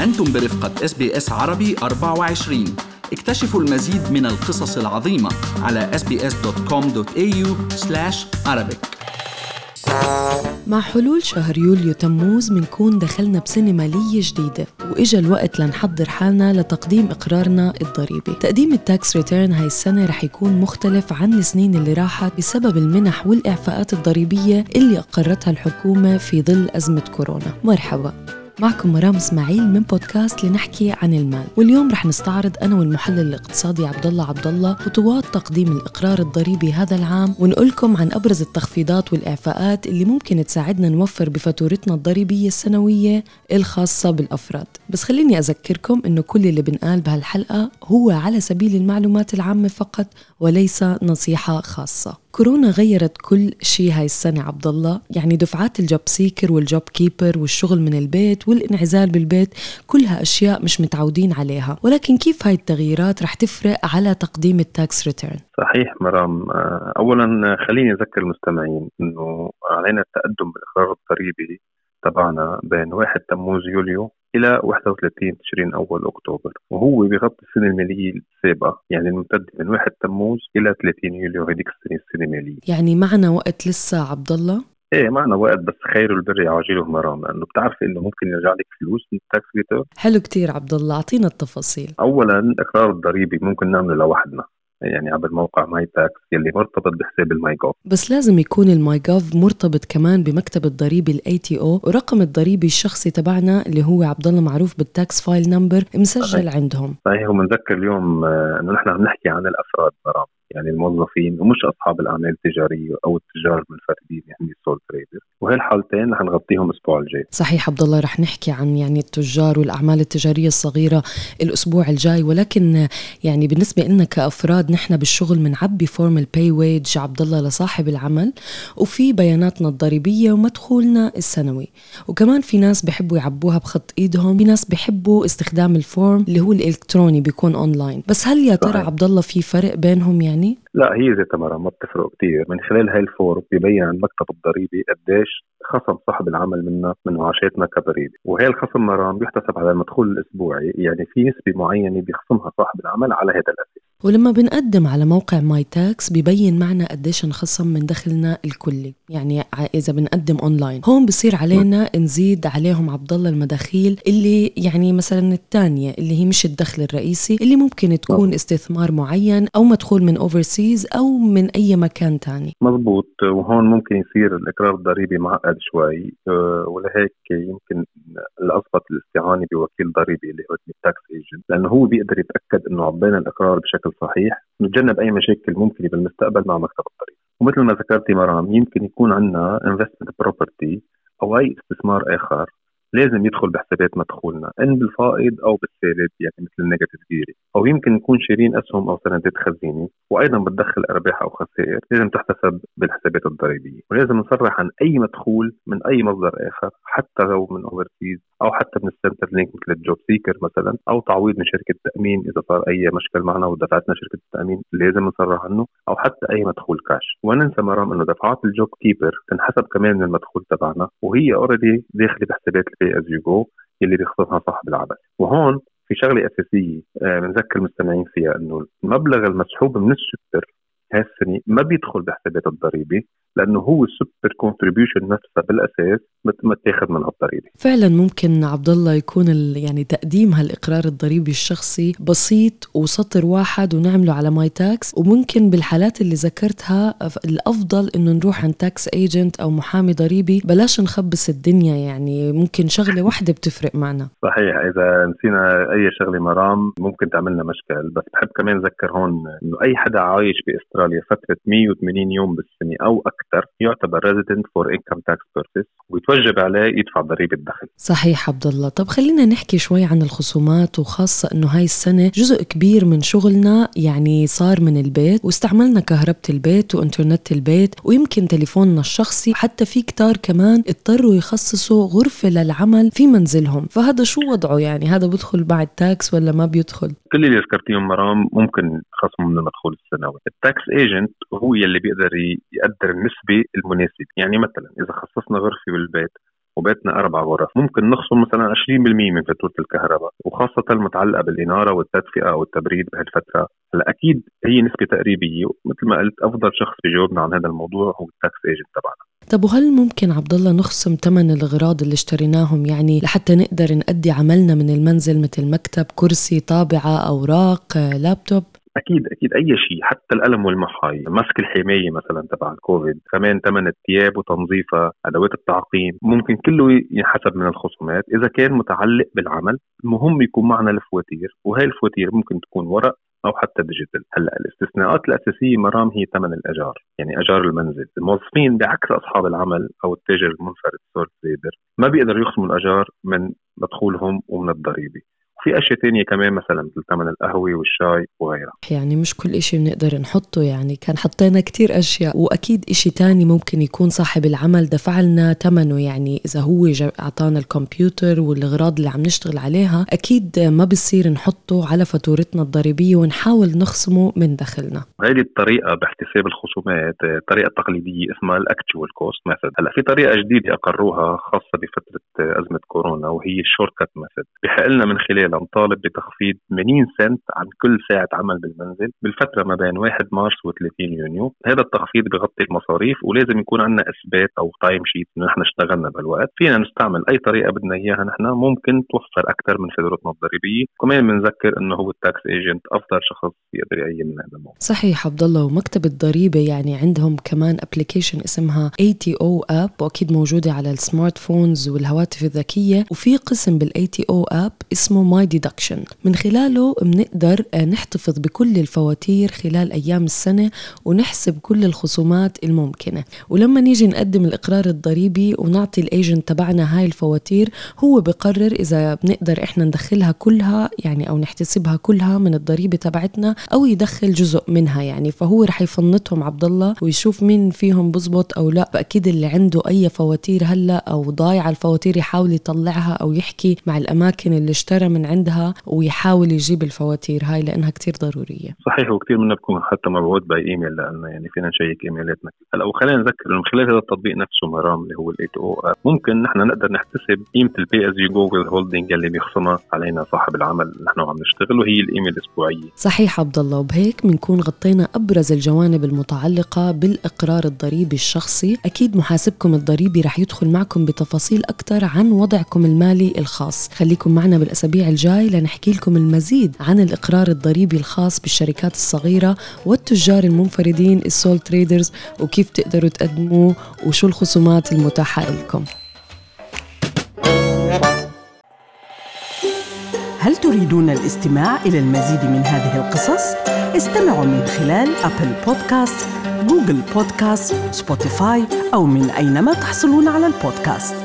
أنتم برفقة SBS عربي 24 اكتشفوا المزيد من القصص العظيمة على sbs.com.au arabic. مع حلول شهر يوليو تموز منكون دخلنا بسنة مالية جديدة وإجا الوقت لنحضر حالنا لتقديم إقرارنا الضريبي. تقديم ال tax return هاي السنة رح يكون مختلف عن السنين اللي راحت بسبب المنح والإعفاءات الضريبية اللي أقرتها الحكومة في ظل أزمة كورونا. مرحبا. معكم مرام إسماعيل من بودكاست لنحكي عن المال. واليوم رح نستعرض أنا والمحلل الاقتصادي عبد الله عبد الله خطوات تقديم الإقرار الضريبي هذا العام ونقولكم عن أبرز التخفيضات والإعفاءات اللي ممكن تساعدنا نوفر بفاتورتنا الضريبية السنوية الخاصة بالأفراد. بس خليني أذكركم إنه كل اللي بنقال بهالحلقة هو على سبيل المعلومات العامة فقط وليس نصيحة خاصة. كورونا غيرت كل شيء هاي السنة عبد الله يعني دفعات ال JobSeeker وال JobKeeper والشغل من البيت والانعزال بالبيت كلها أشياء مش متعودين عليها. ولكن كيف هاي التغييرات رح تفرق على تقديم ال tax return؟ صحيح مرام. أولا خليني أذكر المستمعين أنه علينا التقدم بالإقرار الضريبي تبعنا بين 1 تموز يوليو إلى 31 تشرين أول أكتوبر وهو بغطي السنة المالية السابقة يعني الممتد من 1 تموز إلى 30 يونيو هذيك السنة السنة المالية. يعني معنا وقت لسه عبد الله إيه معنا وقت بس خير البر عاجله مرام لأنه بتعرفي إنه ممكن يرجع لك فلوس من ال tax return حلو كتير عبد الله أعطينا التفاصيل. اولا الاقرار الضريبي ممكن نعمله لوحدنا. يعني عبر موقع myTax يلي مرتبط بحساب ال myGov بس لازم يكون ال myGov مرتبط كمان بمكتب الضريبي ال ATO ورقم الضريبي الشخصي تبعنا اللي هو عبد الله معروف بال tax file number مسجل صحيح. عندهم. صحيح وبنذكر اليوم آه، إنه نحن عم نحكي عن الأفراد مرام يعني الموظفين ومش أصحاب الأعمال التجارية أو التجار المنفردين يعني ال sole trader وهي الحالتين رح نغطيهم الأسبوع الجاي. صحيح عبد الله رح نحكي عن يعني التجار والأعمال التجارية الصغيرة الأسبوع الجاي. ولكن يعني بالنسبة لنا كأفراد نحن بالشغل بنعبي form ال PAYG عبد الله لصاحب العمل وفي بياناتنا الضريبية ومدخولنا السنوي. وكمان في ناس بحبوا يعبوها بخط إيدهم في ناس بحبوا استخدام ال form اللي هو الإلكتروني بيكون اونلاين بس هل يا ترى عبد الله في فرق بينهم؟ يعني يعني؟ لا هي ذاتها مرام ما بتفرق كثير من خلال هاي ال form ببين المكتب الضريبي قديش خصم صاحب العمل منا من معاشاتنا كضريبة. وهي الخصم مرام بيحتسب على المدخول الأسبوعي يعني في نسبة معينة بيخصمها صاحب العمل على هذا الأساس. ولما بنقدم على موقع myTax ببين معنا قديش انخصم من دخلنا الكلي. يعني إذا بنقدم اونلاين هون بصير علينا نزيد عليهم عبد الله المداخيل اللي يعني مثلا الثانية اللي هي مش الدخل الرئيسي اللي ممكن تكون استثمار معين أو مدخول من overseas أو من أي مكان ثاني مزبوط وهون ممكن يصير الإقرار الضريبي معقد شوي. أه، ولهيك يمكن الاضبط الاستعانه بوكيل ضريبي اللي هو ال tax agent لأنه هو بيقدر يتأكد إنه عبينا الإقرار بشكل صحيح نتجنب أي مشاكل ممكنة بالمستقبل مع مكتب الضريبه ومثل ما ذكرتي مرام يمكن يكون عندنا investment property أو أي استثمار آخر لازم يدخل بحسابات مدخولنا إن بالفائض أو بالسالب يعني مثل ال negative gearing أو يمكن نكون شارين أسهم أو سندات خزينة وأيضا بتدخل أرباح أو خسائر لازم تحتسب بالحسابات الضريبية. ولازم نصرح عن أي مدخول من أي مصدر آخر حتى لو من overseas أو حتى من ال Centrelink مثل ال JobSeeker مثلا أو تعويض من شركة تأمين إذا صار أي مشكل معنا ودفعتنا شركة التأمين لازم نصرح عنه أو حتى أي مدخول كاش وننسى مرام إنه دفعات ال JobKeeper تنحسب كمان من المدخول تبعنا وهي already داخلة بحسابات ال pay as you go اللي بيخصصها صاحب العمل. وهون في شغلة أساسية بنذكر آه المستمعين فيها إنه المبلغ المسحوب من السوبر هالسنة ما بيدخل بحسابات الضريبة لأنه هو ال super contribution نفسها بالأساس متاخذ منها الضريبه فعلا ممكن عبد الله يكون يعني تقديم هالإقرار الضريبي الشخصي بسيط وسطر واحد ونعمله على myTax وممكن بالحالات اللي ذكرتها الأفضل إنه نروح عند tax agent أو محامي ضريبي. بلاش نخبص الدنيا يعني ممكن شغلة واحدة بتفرق معنا. صحيح إذا نسينا أي شغلة مرام ممكن تعملنا مشكل. بس بحب كمان أذكر هون إنه أي حدا عايش بأستراليا فترة 180 يوم بالسنة أو أكثر يعتبر resident for income tax purposes ويتوجب عليه يدفع ضريبة دخل. صحيح عبد الله. طب خلينا نحكي شوي عن الخصومات وخاصة إنه هاي السنة جزء كبير من شغلنا يعني صار من البيت واستعملنا كهربة البيت وإنترنت البيت ويمكن تليفوننا الشخصي حتى في كتار كمان اضطروا يخصصوا غرفة للعمل في منزلهم. فهذا شو وضعه يعني؟ هذا بدخل بعد تاكس ولا ما بيدخل؟ كل اللي ذكرتيهم مرام ممكن خصم من المدخول السنوي ال tax agent هو يلي بيقدر يقدر النسبة المناسبه يعني مثلا إذا خصصنا غرفة بالبيت وبيتنا أربع غرف ممكن نخصم مثلا 20% من فاتوره الكهرباء وخاصة المتعلقة بالإنارة والتدفئة والتبريد بهالفتره هلأ أكيد هي نسبة تقريبية مثل ما قلت أفضل شخص بيجاوبنا عن هذا الموضوع هو ال tax agent تبعنا. طب وهل ممكن عبد الله نخصم ثمن الأغراض اللي اشتريناهم يعني لحتى نقدر نأدي عملنا من المنزل مثل مكتب كرسي طابعة أوراق لابتوب؟ أكيد أكيد. أي شيء حتى القلم والمحاي mask الحماية مثلا تبع الكوفيد كمان ثمن الثياب وتنظيفها أدوات التعقيم. ممكن كله ينحسب من الخصومات. إذا كان متعلق بالعمل المهم يكون معنا الفواتير وهي الفواتير ممكن تكون ورق أو حتى digital. هلأ الاستثناءات الأساسية مرام هي ثمن الأجار يعني أجار المنزل. الموظفين بعكس أصحاب العمل أو التاجر المنفرد ما بيقدروا يخصموا الأجار من مدخولهم ومن الضريبة. في أشياء تانية كمان مثلا مثل ثمن القهوه والشاي وغيرها. يعني مش كل إشي بنقدر نحطه يعني كان حطينا كتير أشياء. وأكيد إشي تاني ممكن يكون صاحب العمل دفع لنا ثمنه يعني إذا هو أعطانا الكمبيوتر والأغراض اللي عم نشتغل عليها أكيد ما بصير نحطه على فاتورتنا الضريبية ونحاول نخصمه من دخلنا. هذه الطريقة باحتساب الخصومات طريقة تقليدية اسمها ال actual cost method هلأ في طريقة جديدة أقروها خاصة بفترة أزمة كورونا وهي ال shortcut method بحق لنا من خلالها نطالب بتخفيض 80 سنت عن كل ساعة عمل بالمنزل بالفترة ما بين 1 مارس و 30 يونيو. هذا التخفيض بغطي المصاريف ولازم يكون عندنا إثبات أو timesheet إنه نحن اشتغلنا بالوقت فينا نستعمل أي طريقة بدنا إياها نحن ممكن توفر أكثر من فاتورتنا الضريبية كمان بنذكر إنه هو ال tax agent أفضل شخص يقدر هذا الموضوع. صحيح عبد الله ومكتب الضريبة يعني عندهم كمان application اسمها ATO app وأكيد موجودة على ال smartphones والهواتف الذكية وفي قسم بال ATO app اسمه myDeduction من خلاله بنقدر آه، نحتفظ بكل الفواتير خلال أيام السنة ونحسب كل الخصومات الممكنة. ولما نيجي نقدم الإقرار الضريبي ونعطي ال agent تبعنا هاي الفواتير هو بقرر إذا بنقدر إحنا ندخلها كلها يعني أو نحتسبها كلها من الضريبة تبعتنا أو يدخل جزء منها يعني. فهو رح يفنطهم عبد الله ويشوف مين فيهم بزبط أو لا. أكيد اللي عنده أي فواتير هلأ أو ضايعة الفواتير يحاول يطلعها أو يحكي مع الأماكن اللي اشترى من عندها ويحاول يجيب الفواتير هاي لأنها كتير ضرورية. صحيح وكثير منا بكون حتى مبعوث باي ايميل لأنه يعني فينا نشيك إيميلاتنا. هلا وخلينا نذكر من خلال هذا التطبيق نفسه مرام اللي هو الاي تو أو ممكن نحن نقدر نحتسب قيمة البي اس يو جوجل هولدنج اللي بيخصمها علينا صاحب العمل. نحن عم نشتغل وهي الايميل الأسبوعية. صحيح عبد الله وبهيك بنكون غطينا أبرز الجوانب المتعلقة بالإقرار الضريبي الشخصي. أكيد محاسبكم الضريبي رح يدخل معكم بتفاصيل أكثر عن وضعكم المالي الخاص. خليكم معنا بالاسابيع الجاي لنحكي نحكي لكم المزيد عن الإقرار الضريبي الخاص بالشركات الصغيرة والتجار المنفردين ال sole traders وكيف تقدروا تقدموه وشو الخصومات المتاحة لكم هل تريدون الاستماع إلى المزيد من هذه القصص؟ استمعوا من خلال Apple Podcast، Google Podcast، Spotify أو من أينما تحصلون على البودكاست